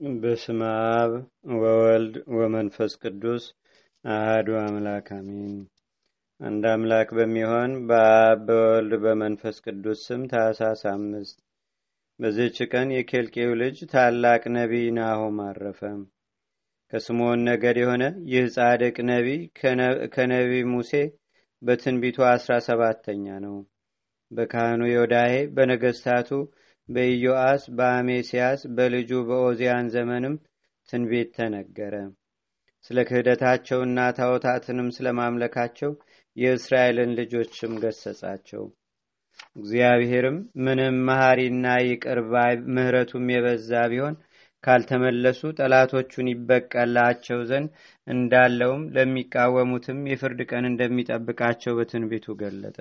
በስመ አብ ወወልድ ወመንፈስ ቅዱስ አህዱ አምላክ አሜን። አንድ አምላክ በሚሆን በአብ በወልድ በመንፈስ ቅዱስ ስም ታኅሳስ አምስት በዚህች ቀን የኬልቄው ልጅ ታላቅ ነቢይ ናሆም አረፈ። ከስምዖን ነገድ የሆነ ይህ ጻድቅ ነቢይ ከነቢይ ሙሴ በትንቢቱ አስራ ሰባተኛ ነው። በካህኑ ዮዳሄ በነገስታቱ በኢዮአስ በአሜስያስ በልጁ በኦዚያን ዘመንም ትንቢት ተነገረ። ስለ ክህደታቸውና ታወታትንም ስለ ማምለካቸው የእስራኤልን ልጆችም ገሰጻቸው። እግዚአብሔርም ምንም መሐሪና ይቅር ባይ ምሕረቱም የበዛ ቢሆን ካልተመለሱ ጠላቶቹን ይበቀላቸው ዘንድ እንዳለውም ለሚቃወሙትም የፍርድ ቀን እንደሚጠብቃቸው በትንቢቱ ገለጠ።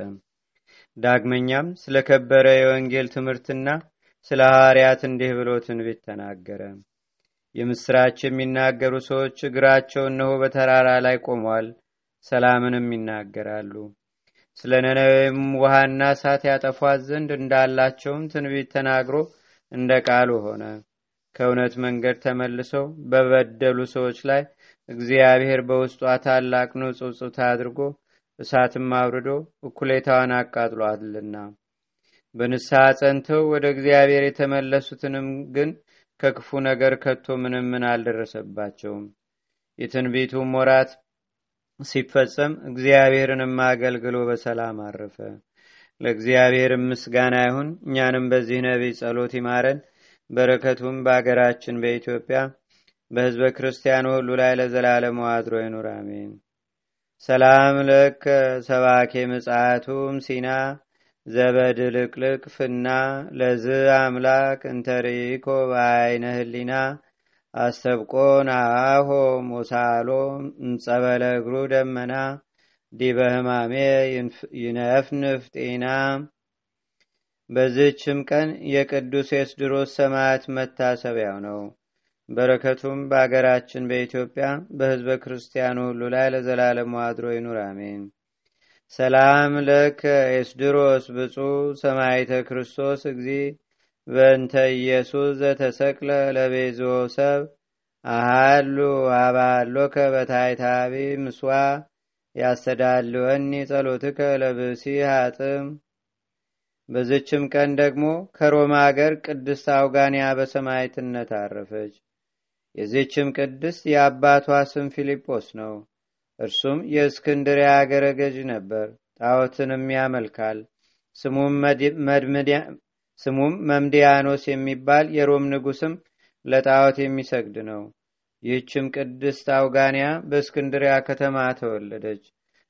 ዳግመኛም ስለ ከበረ የወንጌል ትምህርትና ስለ ሐዋርያት እንዲህ ብሎ ትንቢት ተናገረ። የምስራች የሚናገሩ ሰዎች እግራቸው እነሆ በተራራ ላይ ቆመዋል፣ ሰላምንም ይናገራሉ። ስለ ነነዌም ውሃና እሳት ያጠፏት ዘንድ እንዳላቸውም ትንቢት ተናግሮ እንደ ቃሉ ሆነ። ከእውነት መንገድ ተመልሰው በበደሉ ሰዎች ላይ እግዚአብሔር በውስጧ ታላቅ ንጹጽታ አድርጎ እሳትም አውርዶ እኩሌታዋን አቃጥሏልና በንስሐ ጸንተው ወደ እግዚአብሔር የተመለሱትንም ግን ከክፉ ነገር ከቶ ምንም ምን አልደረሰባቸውም። የትንቢቱም ወራት ሲፈጸም እግዚአብሔርንም አገልግሎ በሰላም አረፈ። ለእግዚአብሔር ምስጋና ይሁን። እኛንም በዚህ ነቢይ ጸሎት ይማረን። በረከቱም በአገራችን በኢትዮጵያ በሕዝበ ክርስቲያኑ ሁሉ ላይ ለዘላለሙ አድሮ ይኑር፣ አሜን። ሰላም ለከ ሰባኬ ምጽአቱም ሲና ዘበድልቅልቅ ፍና ለዝ አምላክ እንተሪኮ በአይነ ህሊና አስተብቆ ናሆ ሞሳሎ እንጸበለ እግሩ ደመና ዲበ ህማሜ ይነፍንፍ ጤና። በዝችም ቀን የቅዱስ ኤስድሮስ ሰማዕት መታሰቢያው ነው። በረከቱም በአገራችን በኢትዮጵያ በህዝበ ክርስቲያኑ ሁሉ ላይ ለዘላለሙ አድሮ ይኑር፣ አሜን። ሰላም ለከ ኤስድሮስ ብፁ ሰማይተ ክርስቶስ እግዚ በእንተ ኢየሱስ ዘተሰቅለ ለቤዞ ሰብ አሃሉ አባሎከ በታይታቢ ምስዋ ያስተዳልወኒ ጸሎትከ ለብሲ ሀጥም። በዝችም ቀን ደግሞ ከሮማ አገር ቅድስት አውጋንያ በሰማይትነት አረፈች። የዚችም ቅድስት የአባቷ ስም ፊልጶስ ነው። እርሱም የእስክንድሪያ አገረ ገዥ ነበር። ጣዖትንም ያመልካል። ስሙም መምዲያኖስ የሚባል የሮም ንጉስም ለጣዖት የሚሰግድ ነው። ይህችም ቅድስት አውጋንያ በእስክንድሪያ ከተማ ተወለደች።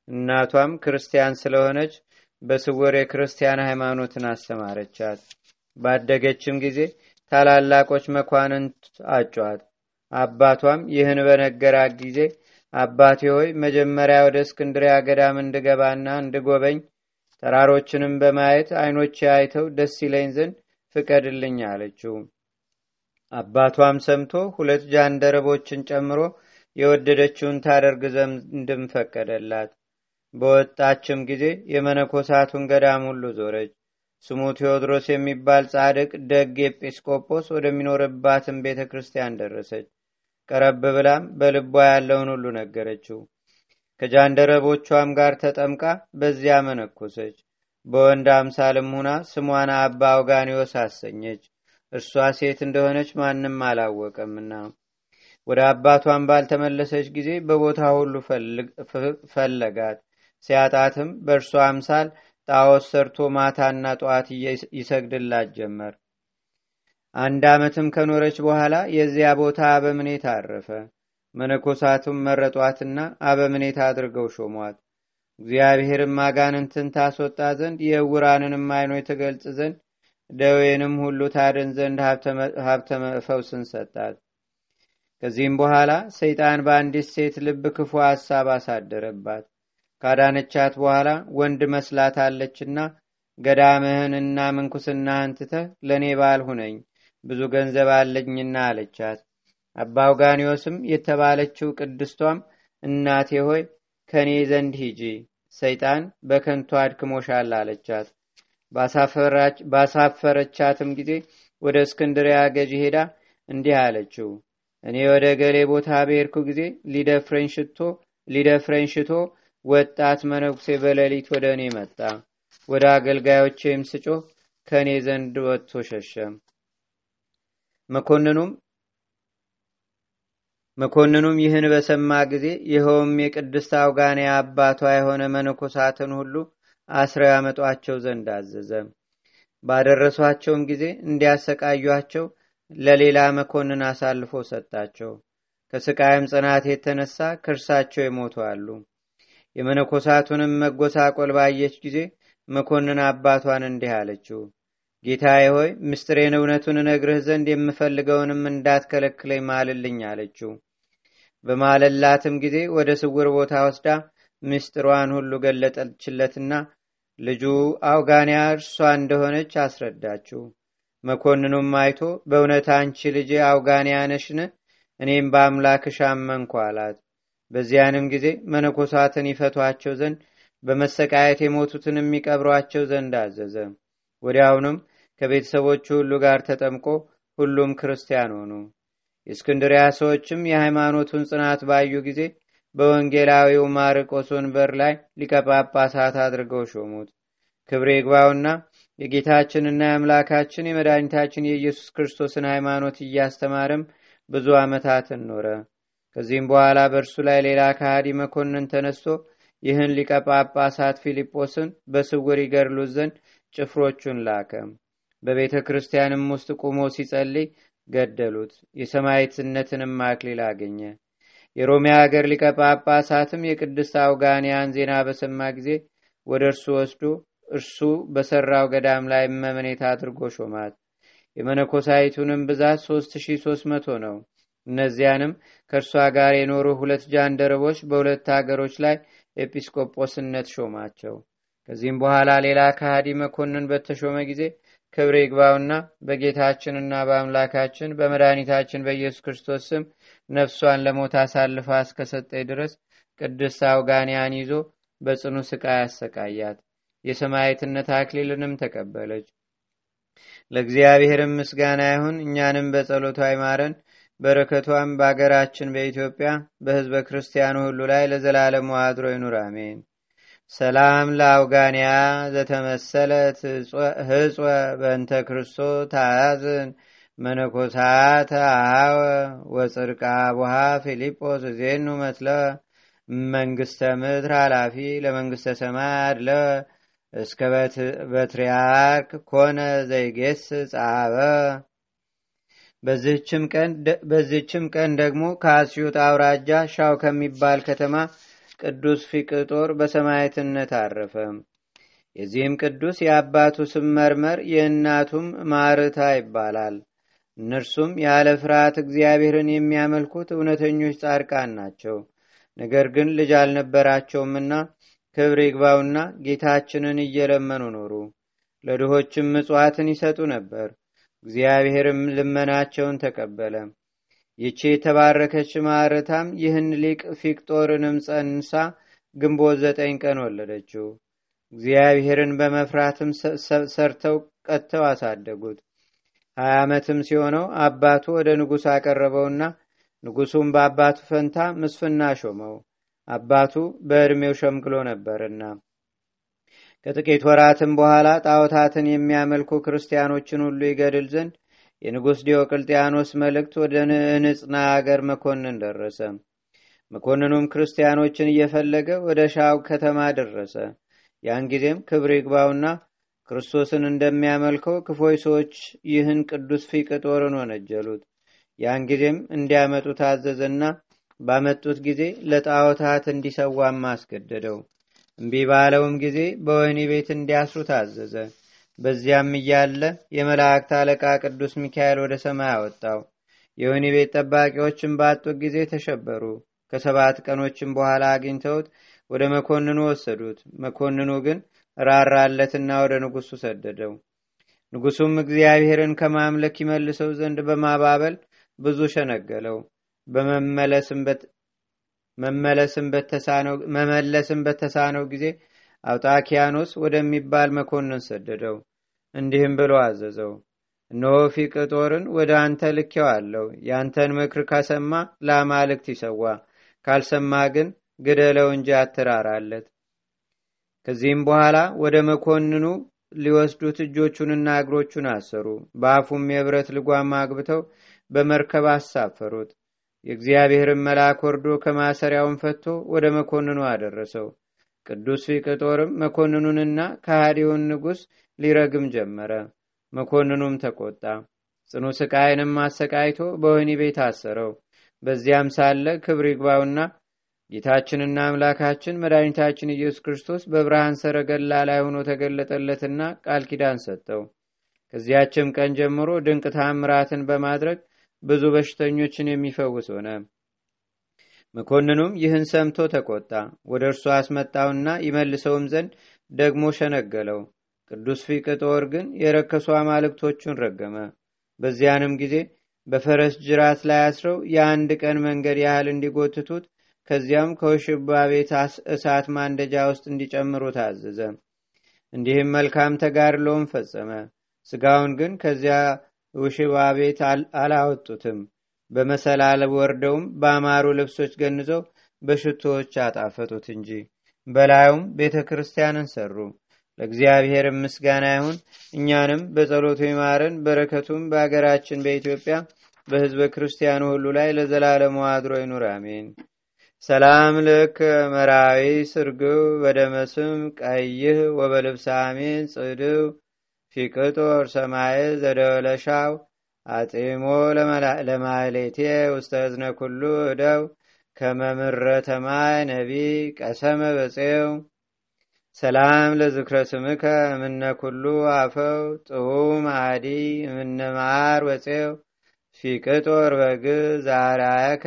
እናቷም ክርስቲያን ስለሆነች በስውር የክርስቲያን ሃይማኖትን አስተማረቻት። ባደገችም ጊዜ ታላላቆች መኳንንት አጯት። አባቷም ይህን በነገራት ጊዜ አባቴ ሆይ መጀመሪያ ወደ እስክንድሪያ ገዳም እንድገባና እንድጎበኝ ተራሮችንም በማየት አይኖቼ አይተው ደስ ይለኝ ዘንድ ፍቀድልኝ አለችው። አባቷም ሰምቶ ሁለት ጃንደረቦችን ጨምሮ የወደደችውን ታደርግ ዘንድም ፈቀደላት። በወጣችም ጊዜ የመነኮሳቱን ገዳም ሁሉ ዞረች። ስሙ ቴዎድሮስ የሚባል ጻድቅ ደግ ኤጲስቆጶስ ወደሚኖርባትም ቤተ ክርስቲያን ደረሰች። ቀረብ ብላም በልቧ ያለውን ሁሉ ነገረችው። ከጃንደረቦቿም ጋር ተጠምቃ በዚያ መነኮሰች። በወንድ አምሳልም ሁና ስሟን አባ አውጋኒዎስ አሰኘች። እርሷ ሴት እንደሆነች ማንም አላወቀምና ወደ አባቷን ባልተመለሰች ጊዜ በቦታ ሁሉ ፈለጋት። ሲያጣትም በእርሷ አምሳል ጣዖት ሰርቶ ማታና ጠዋት ይሰግድላት ጀመር። አንድ ዓመትም ከኖረች በኋላ የዚያ ቦታ አበምኔት አረፈ። መነኮሳቱም መረጧትና አበምኔት አድርገው ሾሟት። እግዚአብሔርም አጋንንትን ታስወጣ ዘንድ የዕውራንንም አይኖች ትገልጽ ዘንድ ደዌንም ሁሉ ታድን ዘንድ ሀብተ ፈውስን ሰጣት። ከዚህም በኋላ ሰይጣን በአንዲት ሴት ልብ ክፉ ሐሳብ አሳደረባት። ካዳነቻት በኋላ ወንድ መስላታለችና ገዳምህንና ምንኩስናህን ትተህ ለእኔ ባል ሁነኝ ብዙ ገንዘብ አለኝና አለቻት። አባ አውጋኒዎስም የተባለችው ቅድስቷም እናቴ ሆይ ከእኔ ዘንድ ሂጂ፣ ሰይጣን በከንቱ አድክሞሻል አለቻት። ባሳፈረቻትም ጊዜ ወደ እስክንድሪያ ገዢ ሄዳ እንዲህ አለችው እኔ ወደ ገሌ ቦታ በሄድኩ ጊዜ ሊደፍረኝ ሽቶ ወጣት መነኩሴ በሌሊት ወደ እኔ መጣ ወደ አገልጋዮቼም ስጮህ ከእኔ ዘንድ ወጥቶ ሸሸ መኮንኑም መኮንኑም ይህን በሰማ ጊዜ ይኸውም የቅድስት አውጋንያ አባቷ የሆነ መነኮሳትን ሁሉ አስረው ያመጧቸው ዘንድ አዘዘ። ባደረሷቸውም ጊዜ እንዲያሰቃዩቸው ለሌላ መኮንን አሳልፎ ሰጣቸው። ከስቃይም ጽናት የተነሳ ክርሳቸው የሞቱ አሉ። የመነኮሳቱንም መጎሳቆል ባየች ጊዜ መኮንን አባቷን እንዲህ አለችው ጌታዬ ሆይ ምስጢሬን እውነቱን እነግርህ ዘንድ የምፈልገውንም እንዳትከለክለኝ ማልልኝ አለችው። በማለላትም ጊዜ ወደ ስውር ቦታ ወስዳ ምስጢሯን ሁሉ ገለጠችለትና ልጁ አውጋንያ እርሷ እንደሆነች አስረዳችው። መኮንኑም አይቶ በእውነት አንቺ ልጅ አውጋንያ ነሽን? እኔም በአምላክሽ አመንኩ አላት። በዚያንም ጊዜ መነኮሳትን ይፈቷቸው ዘንድ በመሰቃየት የሞቱትን የሚቀብሯቸው ዘንድ አዘዘ። ወዲያውኑም ከቤተሰቦቹ ሁሉ ጋር ተጠምቆ ሁሉም ክርስቲያን ሆኑ። የእስክንድሪያ ሰዎችም የሃይማኖቱን ጽናት ባዩ ጊዜ በወንጌላዊው ማርቆስ ወንበር ላይ ሊቀጳጳሳት አድርገው ሾሙት። ክብሬ ይግባውና የጌታችንና የአምላካችን የመድኃኒታችን የኢየሱስ ክርስቶስን ሃይማኖት እያስተማርም ብዙ ዓመታትን ኖረ። ከዚህም በኋላ በእርሱ ላይ ሌላ ከሃዲ መኮንን ተነስቶ ይህን ሊቀ ጳጳሳት ፊልጶስን በስውር ይገድሉት ዘንድ ጭፍሮቹን ላከ በቤተ ክርስቲያንም ውስጥ ቁሞ ሲጸልይ ገደሉት የሰማይትነትንም አክሊል አገኘ። የሮሚያ አገር ሊቀ ጳጳሳትም የቅድስት አውጋንያን ዜና በሰማ ጊዜ ወደ እርሱ ወስዶ እርሱ በሰራው ገዳም ላይ መመኔት አድርጎ ሾማት። የመነኮሳይቱንም ብዛት ሶስት ሺ ሶስት መቶ ነው። እነዚያንም ከእርሷ ጋር የኖሩ ሁለት ጃንደረቦች በሁለት አገሮች ላይ ኤጲስቆጶስነት ሾማቸው። ከዚህም በኋላ ሌላ ከሃዲ መኮንን በተሾመ ጊዜ ክብር ይግባውና በጌታችንና በአምላካችን በመድኃኒታችን በኢየሱስ ክርስቶስ ስም ነፍሷን ለሞት አሳልፋ እስከሰጠኝ ድረስ ቅድስት አውጋንያን ይዞ በጽኑ ስቃይ አሰቃያት። የሰማይትነት አክሊልንም ተቀበለች። ለእግዚአብሔርም ምስጋና ይሁን። እኛንም በጸሎቷ አይማረን በረከቷም በአገራችን በኢትዮጵያ በህዝበ ክርስቲያኑ ሁሉ ላይ ለዘላለሙ አድሮ ይኑር አሜን ሰላም ለአውጋንያ ዘተመሰለት ህጽወ በእንተ ክርስቶስ ታያዝን መነኮሳት አሃወ ወፅርቃ ቡሃ ፊልጶስ ዜኑ መስለ መንግስተ ምድር ኃላፊ ለመንግስተ ሰማይ አድለ። እስከ በትሪያርክ ኮነ ዘይጌስ ጻበ። በዚህችም ቀን ደግሞ ከአስዩጥ አውራጃ ሻው ከሚባል ከተማ ቅዱስ ፊቅጦር በሰማየትነት አረፈ። የዚህም ቅዱስ የአባቱ ስም መርመር የእናቱም ማርታ ይባላል። እነርሱም ያለ ፍርሃት እግዚአብሔርን የሚያመልኩት እውነተኞች ጻድቃን ናቸው። ነገር ግን ልጅ አልነበራቸውምና ክብር ይግባውና ጌታችንን እየለመኑ ኖሩ። ለድሆችም ምጽዋትን ይሰጡ ነበር። እግዚአብሔርም ልመናቸውን ተቀበለ ይቺ የተባረከች ማርታም ይህን ሊቅ ፊቅጦርንም ጸንሳ ግንቦት ዘጠኝ ቀን ወለደችው። እግዚአብሔርን በመፍራትም ሰርተው ቀጥተው አሳደጉት። ሀያ ዓመትም ሲሆነው አባቱ ወደ ንጉሥ አቀረበውና ንጉሱም በአባቱ ፈንታ ምስፍና ሾመው። አባቱ በዕድሜው ሸምግሎ ነበርና ከጥቂት ወራትም በኋላ ጣዖታትን የሚያመልኩ ክርስቲያኖችን ሁሉ ይገድል ዘንድ የንጉሥ ዲዮቅልጥያኖስ መልእክት ወደ ንጽና አገር መኮንን ደረሰ። መኮንኑም ክርስቲያኖችን እየፈለገ ወደ ሻው ከተማ ደረሰ። ያን ጊዜም ክብር ይግባውና ክርስቶስን እንደሚያመልከው ክፎይ ሰዎች ይህን ቅዱስ ፊቅጦርን ወነጀሉት። ያን ጊዜም እንዲያመጡ ታዘዘና ባመጡት ጊዜ ለጣዖታት እንዲሰዋም አስገደደው። እምቢ ባለውም ጊዜ በወህኒ ቤት እንዲያስሩ ታዘዘ በዚያም እያለ የመላእክት አለቃ ቅዱስ ሚካኤል ወደ ሰማይ አወጣው። የወህኒ ቤት ጠባቂዎችን ባጡት ጊዜ ተሸበሩ። ከሰባት ቀኖችም በኋላ አግኝተውት ወደ መኮንኑ ወሰዱት። መኮንኑ ግን ራራለትና ወደ ንጉሱ ሰደደው። ንጉሱም እግዚአብሔርን ከማምለክ ይመልሰው ዘንድ በማባበል ብዙ ሸነገለው። መመለስም በተሳነው ጊዜ አውጣኪያኖስ ወደሚባል መኮንን ሰደደው እንዲህም ብሎ አዘዘው እነሆ ፊቅጦርን ወደ አንተ ልኬዋለሁ። ያንተን ምክር ከሰማ ለአማልክት ይሰዋ፣ ካልሰማ ግን ግደለው እንጂ አትራራለት። ከዚህም በኋላ ወደ መኮንኑ ሊወስዱት እጆቹንና እግሮቹን አሰሩ። በአፉም የብረት ልጓም አግብተው በመርከብ አሳፈሩት። የእግዚአብሔርን መልአክ ወርዶ ከማሰሪያውን ፈቶ ወደ መኮንኑ አደረሰው። ቅዱስ ፊቅጦርም መኮንኑንና ከሃዲውን ንጉሥ ሊረግም ጀመረ። መኮንኑም ተቆጣ። ጽኑ ስቃይንም አሰቃይቶ በወህኒ ቤት አሰረው። በዚያም ሳለ ክብር ይግባውና ጌታችንና አምላካችን መድኃኒታችን ኢየሱስ ክርስቶስ በብርሃን ሰረገላ ላይ ሆኖ ተገለጠለትና ቃል ኪዳን ሰጠው። ከዚያችም ቀን ጀምሮ ድንቅ ታምራትን በማድረግ ብዙ በሽተኞችን የሚፈውስ ሆነ። መኮንኑም ይህን ሰምቶ ተቆጣ። ወደ እርሱ አስመጣውና ይመልሰውም ዘንድ ደግሞ ሸነገለው። ቅዱስ ፊቅጦር ግን የረከሱ አማልክቶቹን ረገመ። በዚያንም ጊዜ በፈረስ ጅራት ላይ አስረው የአንድ ቀን መንገድ ያህል እንዲጎትቱት ከዚያም ከውሽባ ቤት እሳት ማንደጃ ውስጥ እንዲጨምሩ ታዘዘ። እንዲህም መልካም ተጋድሎውን ፈጸመ። ስጋውን ግን ከዚያ ውሽባ ቤት አላወጡትም። በመሰላል ወርደውም በአማሩ ልብሶች ገንዘው በሽቶዎች አጣፈጡት እንጂ። በላዩም ቤተ ክርስቲያንን ሰሩ። ለእግዚአብሔር ምስጋና ይሁን። እኛንም በጸሎቱ ይማረን። በረከቱም በአገራችን በኢትዮጵያ በሕዝበ ክርስቲያኑ ሁሉ ላይ ለዘላለሙ አድሮ ይኑር፣ አሜን። ሰላም ልክ መራዊ ስርግው በደመስም ቀይህ ወበልብሰ አሜን ጽድው ፊቅጦር ሰማይ ዘደወለሻው አጢሞ ለማሌቴ ውስተ ኩሉ እደው ከመምረ ተማይ ነቢ ቀሰመ በፄው ሰላም ለዝክረ ስምከ እምነ ኩሉ አፈው ጥዑም አዲ እምነ ማር ወፄው ፊቅጦር በግ ዛራያከ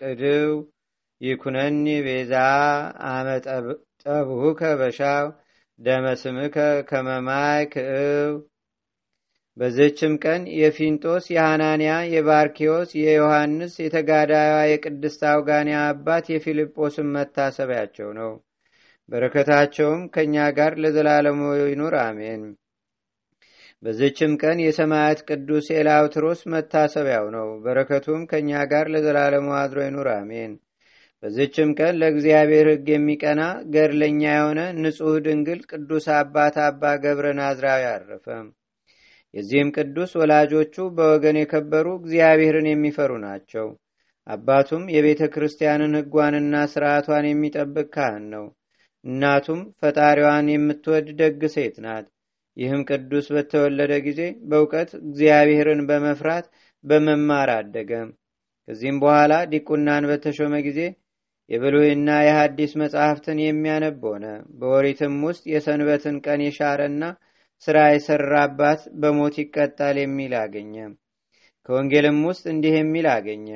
ቅድው ይኩነኒ ቤዛ አመጠብሁከ በሻው ደመስምከ ከመማይ ክእው በዝችም ቀን የፊንጦስ የሐናንያ የባርኪዎስ የዮሐንስ የተጋዳዩዋ የቅድስት አውጋንያ አባት የፊልጶስን መታሰቢያቸው ነው። በረከታቸውም ከእኛ ጋር ለዘላለሙ ይኑር አሜን። በዝችም ቀን የሰማያት ቅዱስ ኤላውትሮስ መታሰቢያው ነው። በረከቱም ከእኛ ጋር ለዘላለሙ አድሮ ይኑር አሜን። በዝችም ቀን ለእግዚአብሔር ሕግ የሚቀና ገድለኛ የሆነ ንጹሕ ድንግል ቅዱስ አባት አባ ገብረ ናዝራዊ አረፈ። የዚህም ቅዱስ ወላጆቹ በወገን የከበሩ እግዚአብሔርን የሚፈሩ ናቸው። አባቱም የቤተ ክርስቲያንን ሕጓንና ስርዓቷን የሚጠብቅ ካህን ነው። እናቱም ፈጣሪዋን የምትወድ ደግ ሴት ናት። ይህም ቅዱስ በተወለደ ጊዜ በእውቀት እግዚአብሔርን በመፍራት በመማር አደገ። ከዚህም በኋላ ዲቁናን በተሾመ ጊዜ የብሉይና የሐዲስ መጻሕፍትን የሚያነብ ሆነ። በወሪትም ውስጥ የሰንበትን ቀን የሻረና ስራ የሰራባት በሞት ይቀጣል የሚል አገኘ። ከወንጌልም ውስጥ እንዲህ የሚል አገኘ።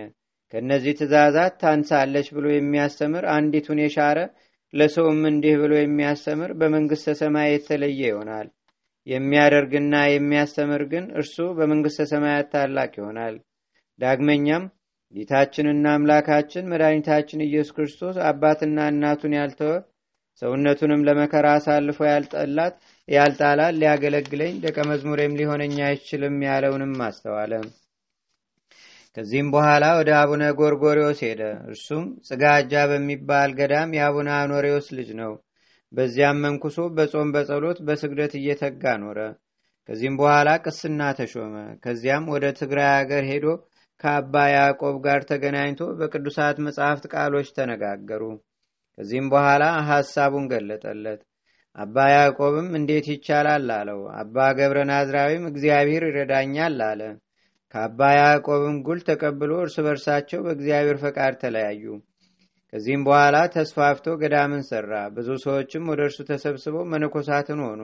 ከእነዚህ ትእዛዛት ታንሳለች ብሎ የሚያስተምር አንዲቱን የሻረ ለሰውም እንዲህ ብሎ የሚያስተምር በመንግሥተ ሰማይ የተለየ ይሆናል። የሚያደርግና የሚያስተምር ግን እርሱ በመንግሥተ ሰማያት ታላቅ ይሆናል። ዳግመኛም ጌታችንና አምላካችን መድኃኒታችን ኢየሱስ ክርስቶስ አባትና እናቱን ያልተወ ሰውነቱንም ለመከራ አሳልፎ ያልጠላት ያልጣላት ሊያገለግለኝ ደቀ መዝሙሬም ሊሆነኝ አይችልም ያለውንም አስተዋለ። ከዚህም በኋላ ወደ አቡነ ጎርጎሪዎስ ሄደ። እርሱም ጽጋጃ በሚባል ገዳም የአቡነ አኖሬዎስ ልጅ ነው። በዚያም መንኩሶ በጾም በጸሎት በስግደት እየተጋ ኖረ። ከዚህም በኋላ ቅስና ተሾመ። ከዚያም ወደ ትግራይ አገር ሄዶ ከአባ ያዕቆብ ጋር ተገናኝቶ በቅዱሳት መጻሕፍት ቃሎች ተነጋገሩ። ከዚህም በኋላ ሐሳቡን ገለጠለት። አባ ያዕቆብም እንዴት ይቻላል አለው። አባ ገብረ ናዝራዊም እግዚአብሔር ይረዳኛል አለ። ከአባ ያዕቆብም ጉል ተቀብሎ እርስ በርሳቸው በእግዚአብሔር ፈቃድ ተለያዩ። ከዚህም በኋላ ተስፋፍቶ ገዳምን ሰራ። ብዙ ሰዎችም ወደ እርሱ ተሰብስበው መነኮሳትን ሆኑ።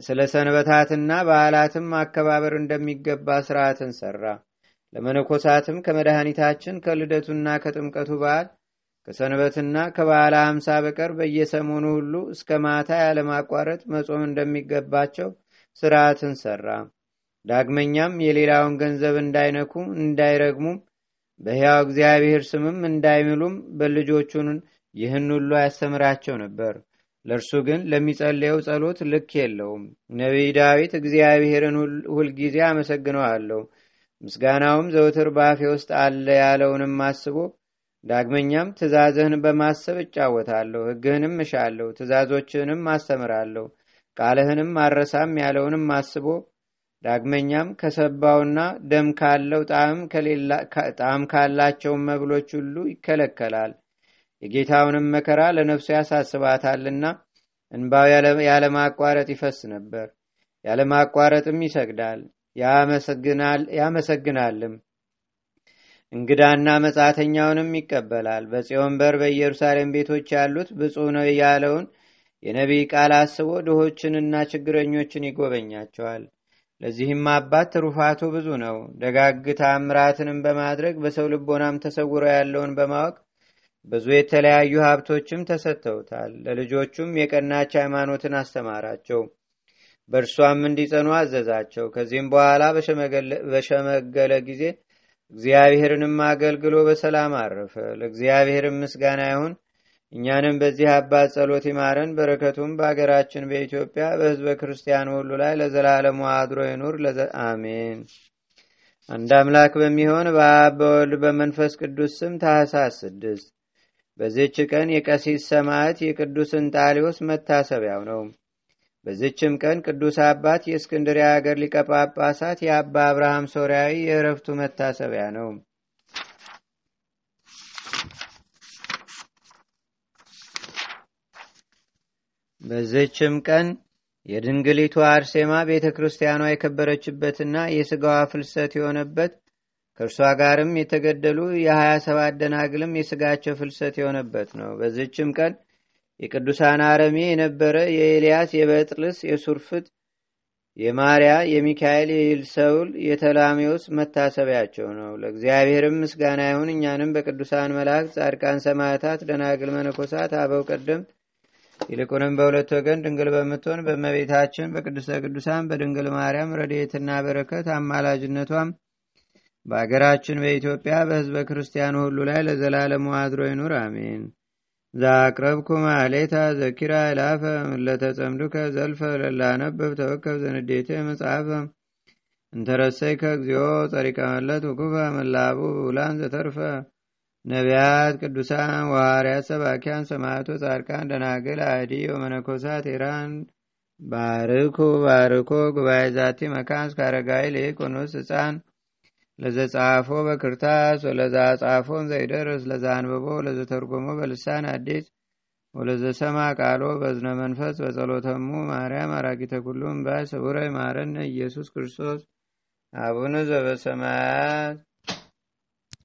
ስለ ሰንበታትና በዓላትም አከባበር እንደሚገባ ስርዓትን ሰራ። ለመነኮሳትም ከመድኃኒታችን ከልደቱና ከጥምቀቱ በዓል ከሰንበትና ከበዓለ ሀምሳ በቀር በየሰሞኑ ሁሉ እስከ ማታ ያለማቋረጥ መጾም እንደሚገባቸው ስርዓትን ሰራ። ዳግመኛም የሌላውን ገንዘብ እንዳይነኩ እንዳይረግሙም በሕያው እግዚአብሔር ስምም እንዳይምሉም በልጆቹን ይህን ሁሉ ያስተምራቸው ነበር። ለእርሱ ግን ለሚጸልየው ጸሎት ልክ የለውም። ነቢይ ዳዊት እግዚአብሔርን ሁልጊዜ አመሰግነዋለሁ፣ ምስጋናውም ዘውትር በአፌ ውስጥ አለ ያለውንም አስቦ ዳግመኛም ትእዛዝህን በማሰብ እጫወታለሁ፣ ሕግህንም እሻለሁ፣ ትእዛዞችህንም አስተምራለሁ፣ ቃልህንም አረሳም ያለውንም አስቦ ዳግመኛም ከሰባውና ደም ካለው ጣዕም ካላቸውን መብሎች ሁሉ ይከለከላል። የጌታውንም መከራ ለነፍሱ ያሳስባታልና እንባው ያለማቋረጥ ይፈስ ነበር። ያለማቋረጥም ይሰግዳል ያመሰግናልም። እንግዳና መጻተኛውንም ይቀበላል። በጽዮን በር በኢየሩሳሌም ቤቶች ያሉት ብፁዕ ነው ያለውን የነቢይ ቃል አስቦ ድሆችንና ችግረኞችን ይጎበኛቸዋል። ለዚህም አባት ትሩፋቱ ብዙ ነው። ደጋግ ታምራትንም በማድረግ በሰው ልቦናም ተሰውሮ ያለውን በማወቅ ብዙ የተለያዩ ሀብቶችም ተሰጥተውታል። ለልጆቹም የቀናች ሃይማኖትን አስተማራቸው፣ በእርሷም እንዲጸኑ አዘዛቸው። ከዚህም በኋላ በሸመገለ ጊዜ እግዚአብሔርንም አገልግሎ በሰላም አረፈ። ለእግዚአብሔርም ምስጋና ይሁን። እኛንም በዚህ አባት ጸሎት ይማረን፣ በረከቱም በአገራችን በኢትዮጵያ በሕዝበ ክርስቲያኑ ሁሉ ላይ ለዘላለሙ አድሮ ይኑር አሜን። አንድ አምላክ በሚሆን በአብ በወልድ በመንፈስ ቅዱስ ስም ታኅሳስ ስድስት በዚች ቀን የቀሲስ ሰማዕት የቅዱስ እንጣሊዮስ መታሰቢያው ነው። በዚችም ቀን ቅዱስ አባት የእስክንድሪያ ሀገር ሊቀ ጳጳሳት የአባ አብርሃም ሶርያዊ የእረፍቱ መታሰቢያ ነው። በዚችም ቀን የድንግሊቱ አርሴማ ቤተ ክርስቲያኗ የከበረችበትና የሥጋዋ ፍልሰት የሆነበት ከእርሷ ጋርም የተገደሉ የሀያ ሰባት ደናግልም የሥጋቸው ፍልሰት የሆነበት ነው። በዚችም ቀን የቅዱሳን አረሜ የነበረ የኤልያስ፣ የበጥልስ፣ የሱርፍት፣ የማርያ፣ የሚካኤል፣ የይልሰውል፣ የተላሜዎስ መታሰቢያቸው ነው። ለእግዚአብሔርም ምስጋና ይሁን። እኛንም በቅዱሳን መላእክት፣ ጻድቃን፣ ሰማዕታት፣ ደናግል፣ መነኮሳት፣ አበው ቀደምት ይልቁንም በሁለት ወገን ድንግል በምትሆን በእመቤታችን በቅድስተ ቅዱሳን በድንግል ማርያም ረድኤትና በረከት አማላጅነቷም በአገራችን በኢትዮጵያ በሕዝበ ክርስቲያኑ ሁሉ ላይ ለዘላለሙ አድሮ ይኑር አሜን። ዛቅረብኩ ማሌታ ዘኪራ ይላፈ ምለተጸምዱከ ዘልፈ ለላነብብ ተወከብ ዘንዴቴ መጽሐፈ እንተረሰይ ከእግዚኦ ጸሪቀ መለት ውኩፈ መላቡ ብውላን ዘተርፈ ነቢያት ቅዱሳን ዋርያት ሰባኪያን ሰማዕቶ ጻድቃን ደናግል አዲ ወመነኮሳት ኢራን ባርኩ ባርኮ ጉባኤ ዛቲ መካን እስካረጋይ ሊቁኑስ ህፃን ለዘጻፎ በክርታስ ወለዛ ጻፎን ዘይደርስ ለዛ አንብቦ ለዘተርጎሞ በልሳን አዲስ ወለዘሰማ ቃሎ በዝነ መንፈስ በጸሎተሙ ማርያም አራጊተ ኩሉም ባይ ስቡረ ማረነ ኢየሱስ ክርስቶስ። አቡነ ዘበሰማያት